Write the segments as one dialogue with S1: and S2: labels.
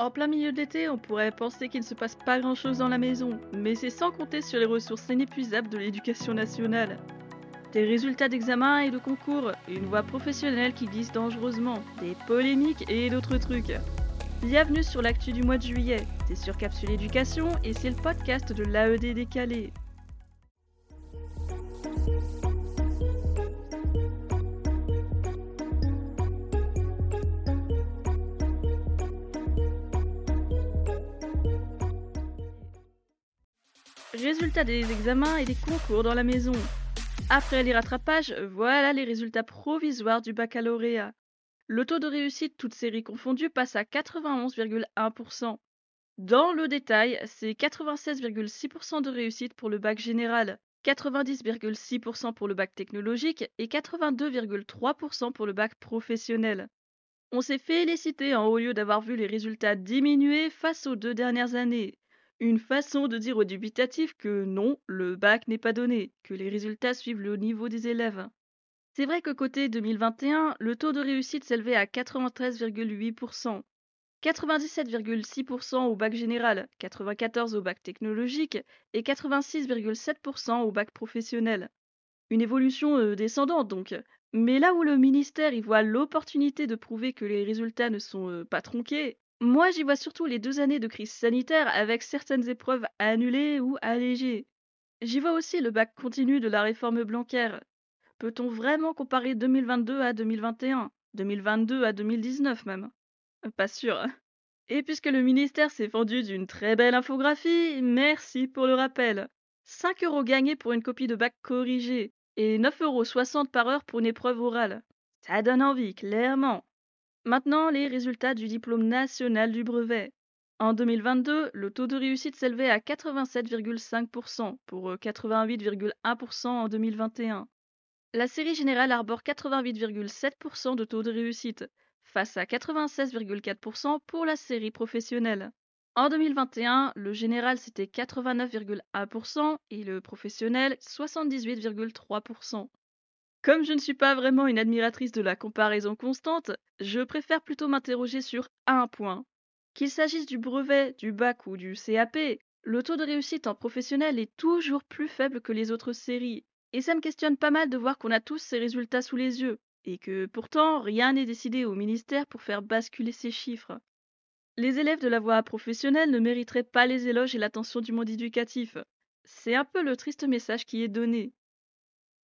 S1: En plein milieu de l'été, on pourrait penser qu'il ne se passe pas grand-chose dans la maison, mais c'est sans compter sur les ressources inépuisables de l'éducation nationale. Des résultats d'examen et de concours, une voie professionnelle qui glisse dangereusement, des polémiques et d'autres trucs. Bienvenue sur l'actu du mois de juillet, c'est sur Capsule Éducation et c'est le podcast de l'AED décalé. Résultats des examens et des concours dans la maison. Après les rattrapages, voilà les résultats provisoires du baccalauréat. Le taux de réussite, toutes séries confondues, passe à 91,1%. Dans le détail, c'est 96,6% de réussite pour le bac général, 90,6% pour le bac technologique et 82,3% pour le bac professionnel. On s'est félicité en haut lieu d'avoir vu les résultats diminuer face aux deux dernières années. Une façon de dire au dubitatif que non, le bac n'est pas donné, que les résultats suivent le niveau des élèves. C'est vrai que côté 2021, le taux de réussite s'élevait à 93,8%, 97,6% au bac général, 94% au bac technologique et 86,7% au bac professionnel. Une évolution euh, descendante donc. Mais là où le ministère y voit l'opportunité de prouver que les résultats ne sont euh, pas tronqués, moi, j'y vois surtout les deux années de crise sanitaire avec certaines épreuves annulées ou allégées. J'y vois aussi le bac continu de la réforme Blanquer. Peut-on vraiment comparer 2022 à 2021 2022 à 2019 même? Pas sûr. Et puisque le ministère s'est fendu d'une très belle infographie, merci pour le rappel. 5 euros gagnés pour une copie de bac corrigée et 9,60 euros par heure pour une épreuve orale. Ça donne envie, clairement. Maintenant, les résultats du diplôme national du brevet. En 2022, le taux de réussite s'élevait à 87,5% pour 88,1% euh, en 2021. La série générale arbore 88,7% de taux de réussite, face à 96,4% pour la série professionnelle. En 2021, le général c'était 89,1% et le professionnel 78,3%. Comme je ne suis pas vraiment une admiratrice de la comparaison constante, je préfère plutôt m'interroger sur un point. Qu'il s'agisse du brevet, du bac ou du CAP, le taux de réussite en professionnel est toujours plus faible que les autres séries. Et ça me questionne pas mal de voir qu'on a tous ces résultats sous les yeux, et que pourtant rien n'est décidé au ministère pour faire basculer ces chiffres. Les élèves de la voie professionnelle ne mériteraient pas les éloges et l'attention du monde éducatif. C'est un peu le triste message qui est donné.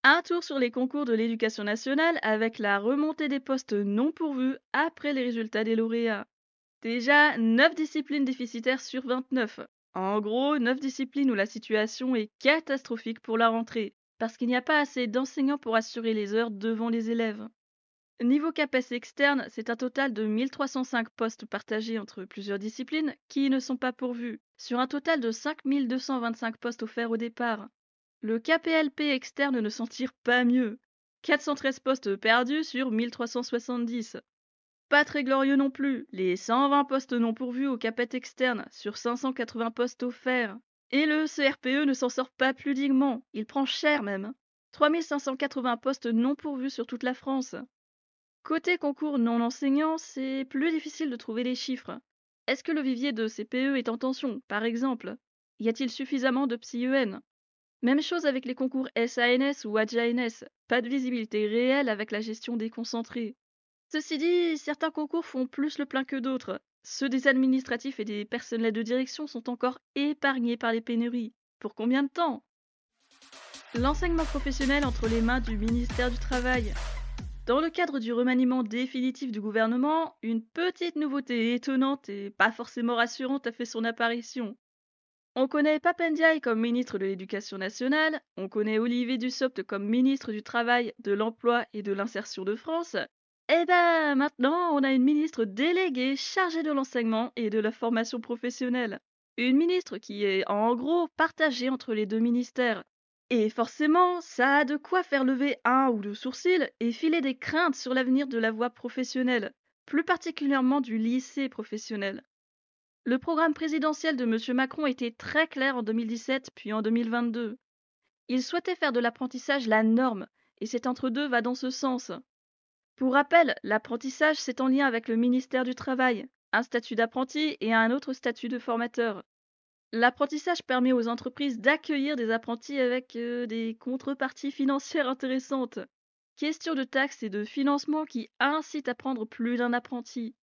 S1: Un tour sur les concours de l'éducation nationale avec la remontée des postes non pourvus après les résultats des lauréats. Déjà, 9 disciplines déficitaires sur 29. En gros, 9 disciplines où la situation est catastrophique pour la rentrée, parce qu'il n'y a pas assez d'enseignants pour assurer les heures devant les élèves. Niveau CAPES externe, c'est un total de 1305 postes partagés entre plusieurs disciplines qui ne sont pas pourvus, sur un total de 5225 postes offerts au départ. Le KPLP externe ne s'en tire pas mieux. 413 postes perdus sur 1370. Pas très glorieux non plus, les 120 postes non pourvus au CAPET externe sur 580 postes offerts. Et le CRPE ne s'en sort pas plus dignement, il prend cher même. 3580 postes non pourvus sur toute la France. Côté concours non enseignants, c'est plus difficile de trouver les chiffres. Est-ce que le vivier de CPE est en tension, par exemple? Y a-t-il suffisamment de psy-EN même chose avec les concours SANS ou ADJANS, pas de visibilité réelle avec la gestion déconcentrée. Ceci dit, certains concours font plus le plein que d'autres. Ceux des administratifs et des personnels de direction sont encore épargnés par les pénuries. Pour combien de temps? L'enseignement professionnel entre les mains du ministère du Travail. Dans le cadre du remaniement définitif du gouvernement, une petite nouveauté étonnante et pas forcément rassurante a fait son apparition. On connaît Papendiaï comme ministre de l'Éducation nationale, on connaît Olivier Dussopt comme ministre du Travail, de l'Emploi et de l'Insertion de France. Eh ben maintenant, on a une ministre déléguée chargée de l'enseignement et de la formation professionnelle. Une ministre qui est en gros partagée entre les deux ministères. Et forcément, ça a de quoi faire lever un ou deux sourcils et filer des craintes sur l'avenir de la voie professionnelle, plus particulièrement du lycée professionnel. Le programme présidentiel de M. Macron était très clair en 2017 puis en 2022. Il souhaitait faire de l'apprentissage la norme, et cet entre-deux va dans ce sens. Pour rappel, l'apprentissage c'est en lien avec le ministère du Travail, un statut d'apprenti et un autre statut de formateur. L'apprentissage permet aux entreprises d'accueillir des apprentis avec euh, des contreparties financières intéressantes. Question de taxes et de financement qui incitent à prendre plus d'un apprenti.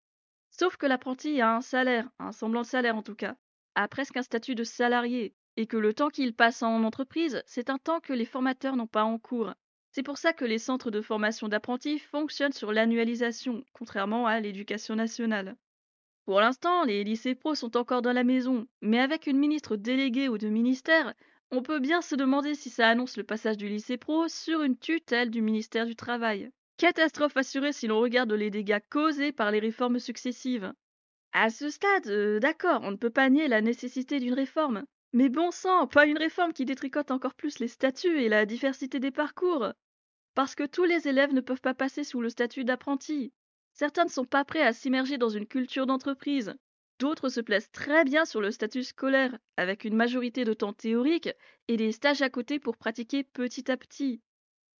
S1: Sauf que l'apprenti a un salaire, un semblant de salaire en tout cas, a presque un statut de salarié, et que le temps qu'il passe en entreprise, c'est un temps que les formateurs n'ont pas en cours. C'est pour ça que les centres de formation d'apprentis fonctionnent sur l'annualisation, contrairement à l'éducation nationale. Pour l'instant, les lycées pro sont encore dans la maison, mais avec une ministre déléguée ou deux ministères, on peut bien se demander si ça annonce le passage du lycée pro sur une tutelle du ministère du Travail. Catastrophe assurée si l'on regarde les dégâts causés par les réformes successives. À ce stade, euh, d'accord, on ne peut pas nier la nécessité d'une réforme. Mais bon sang, pas une réforme qui détricote encore plus les statuts et la diversité des parcours. Parce que tous les élèves ne peuvent pas passer sous le statut d'apprenti. Certains ne sont pas prêts à s'immerger dans une culture d'entreprise. D'autres se plaisent très bien sur le statut scolaire, avec une majorité de temps théorique et des stages à côté pour pratiquer petit à petit.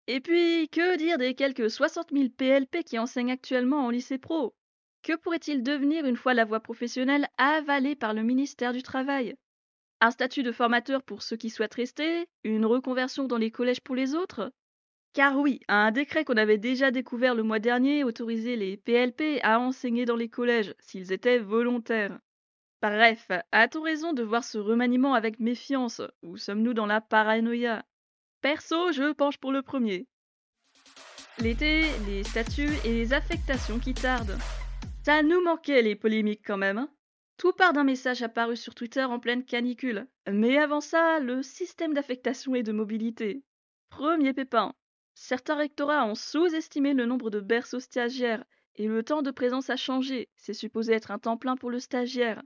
S1: Et puis, que dire des quelques 60 000 PLP qui enseignent actuellement en lycée pro? Que pourrait-il devenir une fois la voie professionnelle avalée par le ministère du Travail? Un statut de formateur pour ceux qui souhaitent rester Une reconversion dans les collèges pour les autres? Car oui, un décret qu'on avait déjà découvert le mois dernier autorisait les PLP à enseigner dans les collèges s'ils étaient volontaires. Bref, a-t-on raison de voir ce remaniement avec méfiance ou sommes-nous dans la paranoïa? Perso, je penche pour le premier. L'été, les statuts et les affectations qui tardent. Ça nous manquait les polémiques quand même. Hein. Tout part d'un message apparu sur Twitter en pleine canicule. Mais avant ça, le système d'affectation et de mobilité. Premier pépin, Certains rectorats ont sous-estimé le nombre de berceaux stagiaires et le temps de présence a changé, c'est supposé être un temps plein pour le stagiaire.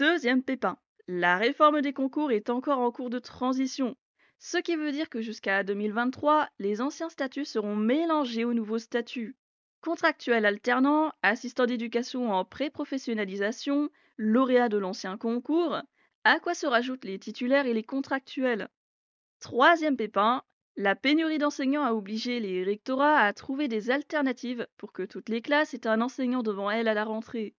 S1: Deuxième pépin, la réforme des concours est encore en cours de transition, ce qui veut dire que jusqu'à 2023, les anciens statuts seront mélangés aux nouveaux statuts. Contractuel alternant, assistant d'éducation en pré-professionnalisation, lauréat de l'ancien concours, à quoi se rajoutent les titulaires et les contractuels? Troisième pépin, la pénurie d'enseignants a obligé les rectorats à trouver des alternatives pour que toutes les classes aient un enseignant devant elles à la rentrée.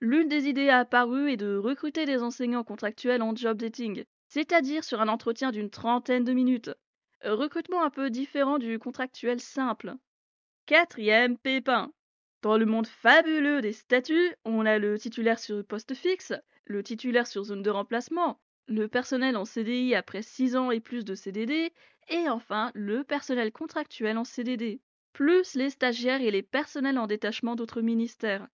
S1: L'une des idées apparues est de recruter des enseignants contractuels en job dating, c'est-à-dire sur un entretien d'une trentaine de minutes. Recrutement un peu différent du contractuel simple. Quatrième pépin. Dans le monde fabuleux des statuts, on a le titulaire sur poste fixe, le titulaire sur zone de remplacement, le personnel en CDI après 6 ans et plus de CDD, et enfin le personnel contractuel en CDD, plus les stagiaires et les personnels en détachement d'autres ministères.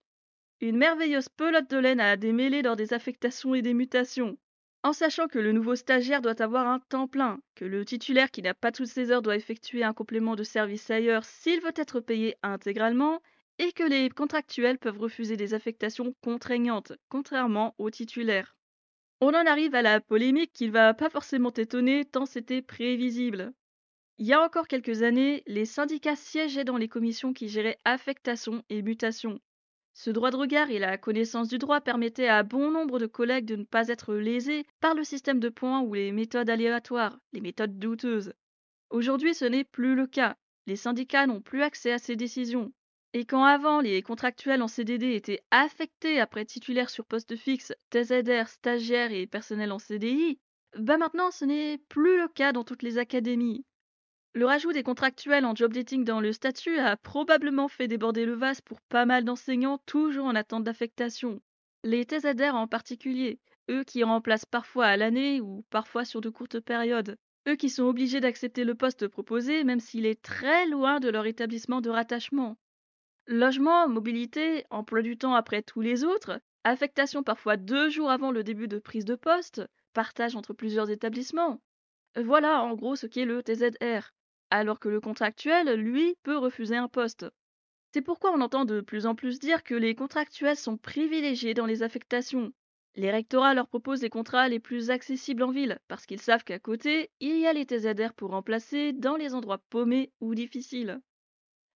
S1: Une merveilleuse pelote de laine à démêler lors des affectations et des mutations, en sachant que le nouveau stagiaire doit avoir un temps plein, que le titulaire qui n'a pas toutes ses heures doit effectuer un complément de service ailleurs s'il veut être payé intégralement, et que les contractuels peuvent refuser des affectations contraignantes, contrairement aux titulaires. On en arrive à la polémique qui ne va pas forcément étonner tant c'était prévisible. Il y a encore quelques années, les syndicats siégeaient dans les commissions qui géraient affectation et mutation. Ce droit de regard et la connaissance du droit permettaient à bon nombre de collègues de ne pas être lésés par le système de points ou les méthodes aléatoires, les méthodes douteuses. Aujourd'hui, ce n'est plus le cas. Les syndicats n'ont plus accès à ces décisions. Et quand avant les contractuels en CDD étaient affectés après titulaire sur poste fixe, TZR, stagiaires et personnel en CDI, bah maintenant ce n'est plus le cas dans toutes les académies. Le rajout des contractuels en job dating dans le statut a probablement fait déborder le vase pour pas mal d'enseignants toujours en attente d'affectation. Les TZR en particulier, eux qui remplacent parfois à l'année ou parfois sur de courtes périodes. Eux qui sont obligés d'accepter le poste proposé même s'il est très loin de leur établissement de rattachement. Logement, mobilité, emploi du temps après tous les autres, affectation parfois deux jours avant le début de prise de poste, partage entre plusieurs établissements. Voilà en gros ce qu'est le TZR, alors que le contractuel, lui, peut refuser un poste. C'est pourquoi on entend de plus en plus dire que les contractuels sont privilégiés dans les affectations. Les rectorats leur proposent les contrats les plus accessibles en ville, parce qu'ils savent qu'à côté, il y a les TZR pour remplacer dans les endroits paumés ou difficiles.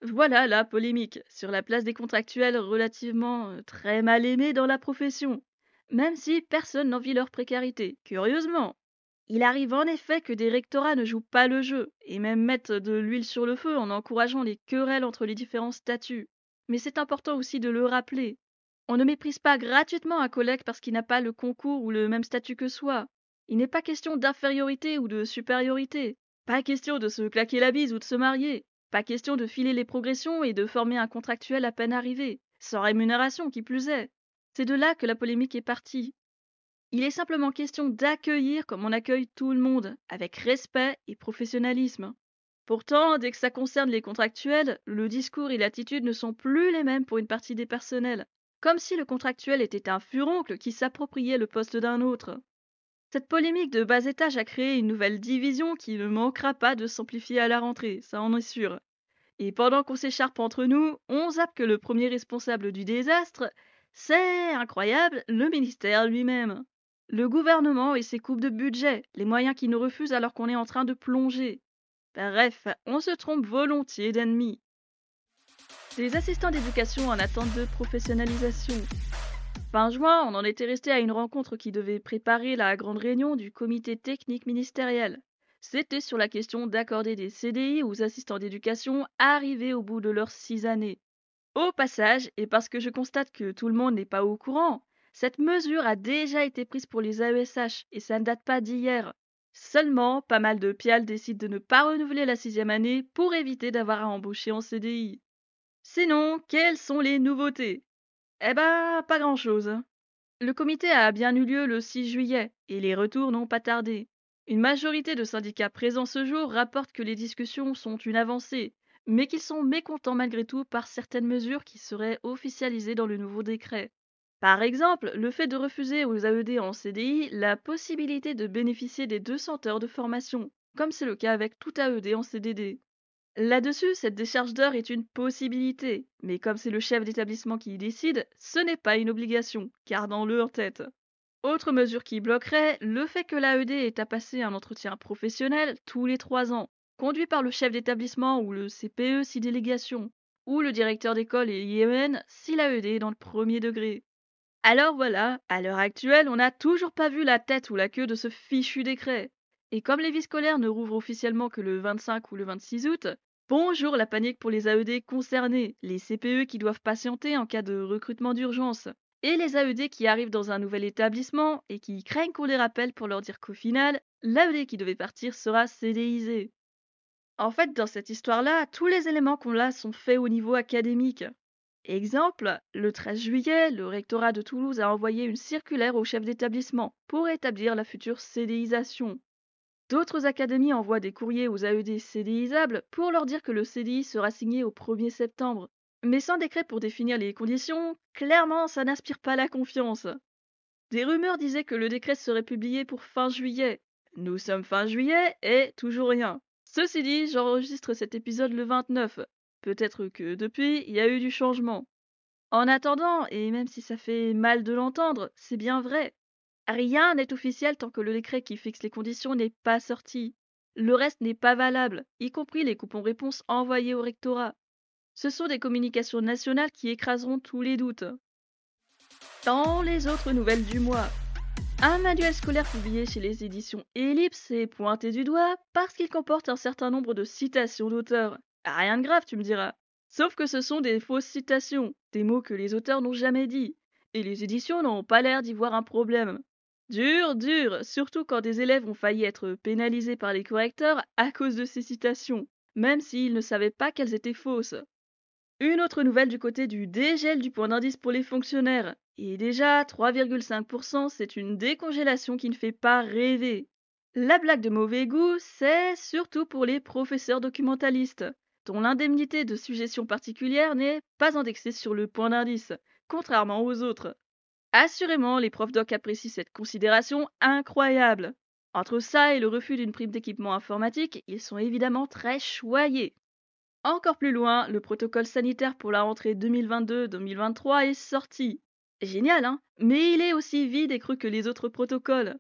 S1: Voilà la polémique sur la place des contractuels relativement euh, très mal aimés dans la profession, même si personne n'envie leur précarité, curieusement. Il arrive en effet que des rectorats ne jouent pas le jeu, et même mettent de l'huile sur le feu en encourageant les querelles entre les différents statuts. Mais c'est important aussi de le rappeler. On ne méprise pas gratuitement un collègue parce qu'il n'a pas le concours ou le même statut que soi. Il n'est pas question d'infériorité ou de supériorité. Pas question de se claquer la bise ou de se marier. Pas question de filer les progressions et de former un contractuel à peine arrivé, sans rémunération qui plus est. C'est de là que la polémique est partie. Il est simplement question d'accueillir comme on accueille tout le monde, avec respect et professionnalisme. Pourtant, dès que ça concerne les contractuels, le discours et l'attitude ne sont plus les mêmes pour une partie des personnels, comme si le contractuel était un furoncle qui s'appropriait le poste d'un autre. Cette polémique de bas étage a créé une nouvelle division qui ne manquera pas de s'amplifier à la rentrée, ça en est sûr. Et pendant qu'on s'écharpe entre nous, on zappe que le premier responsable du désastre, c'est incroyable, le ministère lui-même. Le gouvernement et ses coupes de budget, les moyens qui nous refusent alors qu'on est en train de plonger. Bref, on se trompe volontiers d'ennemis. Les assistants d'éducation en attente de professionnalisation. Fin juin, on en était resté à une rencontre qui devait préparer la grande réunion du comité technique ministériel. C'était sur la question d'accorder des CDI aux assistants d'éducation arrivés au bout de leurs six années. Au passage, et parce que je constate que tout le monde n'est pas au courant, cette mesure a déjà été prise pour les AESH et ça ne date pas d'hier. Seulement, pas mal de pial décident de ne pas renouveler la sixième année pour éviter d'avoir à embaucher en CDI. Sinon, quelles sont les nouveautés? Eh ben, pas grand-chose. Le comité a bien eu lieu le 6 juillet et les retours n'ont pas tardé. Une majorité de syndicats présents ce jour rapportent que les discussions sont une avancée, mais qu'ils sont mécontents malgré tout par certaines mesures qui seraient officialisées dans le nouveau décret. Par exemple, le fait de refuser aux AED en CDI la possibilité de bénéficier des 200 heures de formation, comme c'est le cas avec tout AED en CDD. Là-dessus, cette décharge d'heures est une possibilité, mais comme c'est le chef d'établissement qui y décide, ce n'est pas une obligation, gardons-le en tête. Autre mesure qui bloquerait, le fait que l'AED ait à passer un entretien professionnel tous les trois ans, conduit par le chef d'établissement ou le CPE si délégation, ou le directeur d'école et l'IEN si l'AED est dans le premier degré. Alors voilà, à l'heure actuelle, on n'a toujours pas vu la tête ou la queue de ce fichu décret. Et comme les vies scolaires ne rouvrent officiellement que le 25 ou le 26 août, bonjour la panique pour les AED concernés, les CPE qui doivent patienter en cas de recrutement d'urgence, et les AED qui arrivent dans un nouvel établissement et qui craignent qu'on les rappelle pour leur dire qu'au final, l'AED qui devait partir sera CDIsé. En fait, dans cette histoire-là, tous les éléments qu'on a sont faits au niveau académique. Exemple, le 13 juillet, le rectorat de Toulouse a envoyé une circulaire au chef d'établissement pour établir la future CDIsation. D'autres académies envoient des courriers aux AED CDIsables pour leur dire que le CDI sera signé au 1er septembre. Mais sans décret pour définir les conditions, clairement ça n'inspire pas la confiance. Des rumeurs disaient que le décret serait publié pour fin juillet. Nous sommes fin juillet et toujours rien. Ceci dit, j'enregistre cet épisode le 29. Peut-être que depuis, il y a eu du changement. En attendant, et même si ça fait mal de l'entendre, c'est bien vrai. Rien n'est officiel tant que le décret qui fixe les conditions n'est pas sorti. Le reste n'est pas valable, y compris les coupons-réponses envoyés au rectorat. Ce sont des communications nationales qui écraseront tous les doutes. Dans les autres nouvelles du mois, un manuel scolaire publié chez les éditions Ellipse est pointé du doigt parce qu'il comporte un certain nombre de citations d'auteurs. Rien de grave, tu me diras. Sauf que ce sont des fausses citations, des mots que les auteurs n'ont jamais dit, et les éditions n'ont pas l'air d'y voir un problème. Dur, dur, surtout quand des élèves ont failli être pénalisés par les correcteurs à cause de ces citations, même s'ils ne savaient pas qu'elles étaient fausses. Une autre nouvelle du côté du dégel du point d'indice pour les fonctionnaires. Et déjà, 3,5%, c'est une décongélation qui ne fait pas rêver. La blague de mauvais goût, c'est surtout pour les professeurs documentalistes dont l'indemnité de suggestion particulière n'est pas indexée sur le point d'indice, contrairement aux autres. Assurément, les profs doc apprécient cette considération incroyable. Entre ça et le refus d'une prime d'équipement informatique, ils sont évidemment très choyés. Encore plus loin, le protocole sanitaire pour la rentrée 2022-2023 est sorti. Génial, hein? Mais il est aussi vide et cru que les autres protocoles.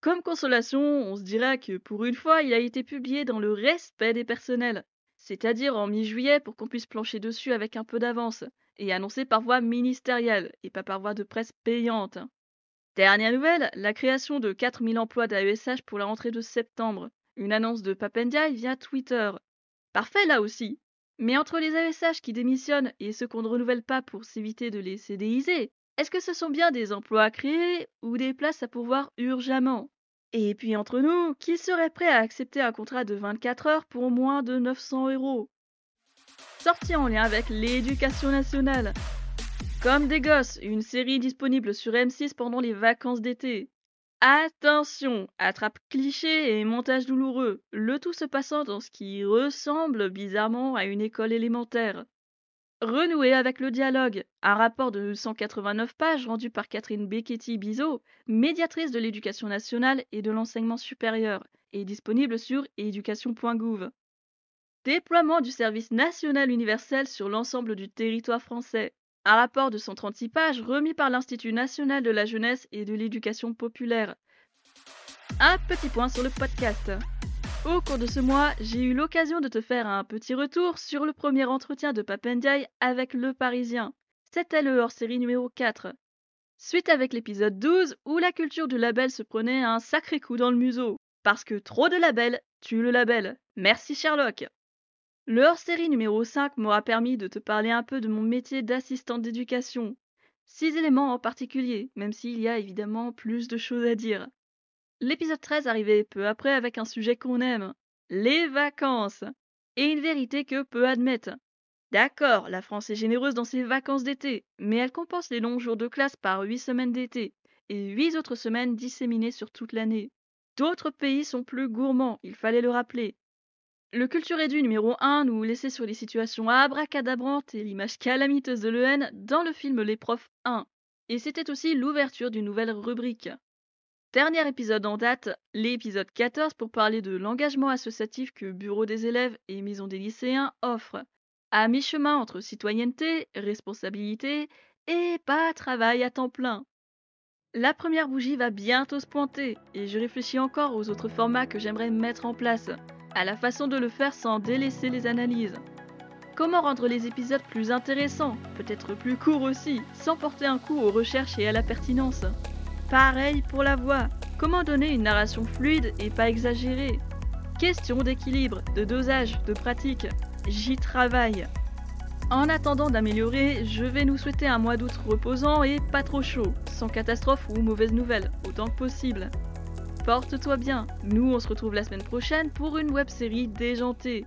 S1: Comme consolation, on se dirait que pour une fois, il a été publié dans le respect des personnels c'est-à-dire en mi-juillet pour qu'on puisse plancher dessus avec un peu d'avance, et annoncé par voie ministérielle, et pas par voie de presse payante. Dernière nouvelle, la création de 4000 emplois d'AESH pour la rentrée de septembre. Une annonce de Papendiaï via Twitter. Parfait là aussi. Mais entre les AESH qui démissionnent et ceux qu'on ne renouvelle pas pour s'éviter de les CDIser, Est-ce que ce sont bien des emplois à créer ou des places à pourvoir urgemment? Et puis entre nous, qui serait prêt à accepter un contrat de 24 heures pour moins de 900 euros? Sortie en lien avec l'éducation nationale. Comme des gosses, une série disponible sur M6 pendant les vacances d'été. Attention, attrape cliché et montage douloureux, le tout se passant dans ce qui ressemble bizarrement à une école élémentaire. Renouer avec le dialogue, un rapport de 189 pages rendu par Catherine Becchetti-Bizot, médiatrice de l'éducation nationale et de l'enseignement supérieur, est disponible sur éducation.gouv. Déploiement du service national universel sur l'ensemble du territoire français. Un rapport de 136 pages remis par l'Institut national de la jeunesse et de l'éducation populaire. Un petit point sur le podcast. Au cours de ce mois, j'ai eu l'occasion de te faire un petit retour sur le premier entretien de Papendiaï avec Le Parisien. C'était le hors-série numéro 4. Suite avec l'épisode 12 où la culture du label se prenait un sacré coup dans le museau. Parce que trop de labels tue le label. Merci Sherlock. Le hors-série numéro 5 m'aura permis de te parler un peu de mon métier d'assistante d'éducation. Six éléments en particulier, même s'il y a évidemment plus de choses à dire. L'épisode 13 arrivait peu après avec un sujet qu'on aime, les vacances, et une vérité que peu admettent. D'accord, la France est généreuse dans ses vacances d'été, mais elle compense les longs jours de classe par 8 semaines d'été, et 8 autres semaines disséminées sur toute l'année. D'autres pays sont plus gourmands, il fallait le rappeler, le Culture Édu numéro 1 nous laissait sur les situations abracadabrantes et l'image calamiteuse de l'EN dans le film Les Profs 1. Et c'était aussi l'ouverture d'une nouvelle rubrique. Dernier épisode en date, l'épisode 14 pour parler de l'engagement associatif que Bureau des élèves et Maison des lycéens offrent. À mi-chemin entre citoyenneté, responsabilité et pas travail à temps plein. La première bougie va bientôt se pointer et je réfléchis encore aux autres formats que j'aimerais mettre en place à la façon de le faire sans délaisser les analyses. Comment rendre les épisodes plus intéressants, peut-être plus courts aussi, sans porter un coup aux recherches et à la pertinence? Pareil pour la voix. Comment donner une narration fluide et pas exagérée? Question d'équilibre, de dosage, de pratique. J'y travaille. En attendant d'améliorer, je vais nous souhaiter un mois d'août reposant et pas trop chaud, sans catastrophe ou mauvaise nouvelle, autant que possible. Porte-toi bien. Nous, on se retrouve la semaine prochaine pour une web série déjantée.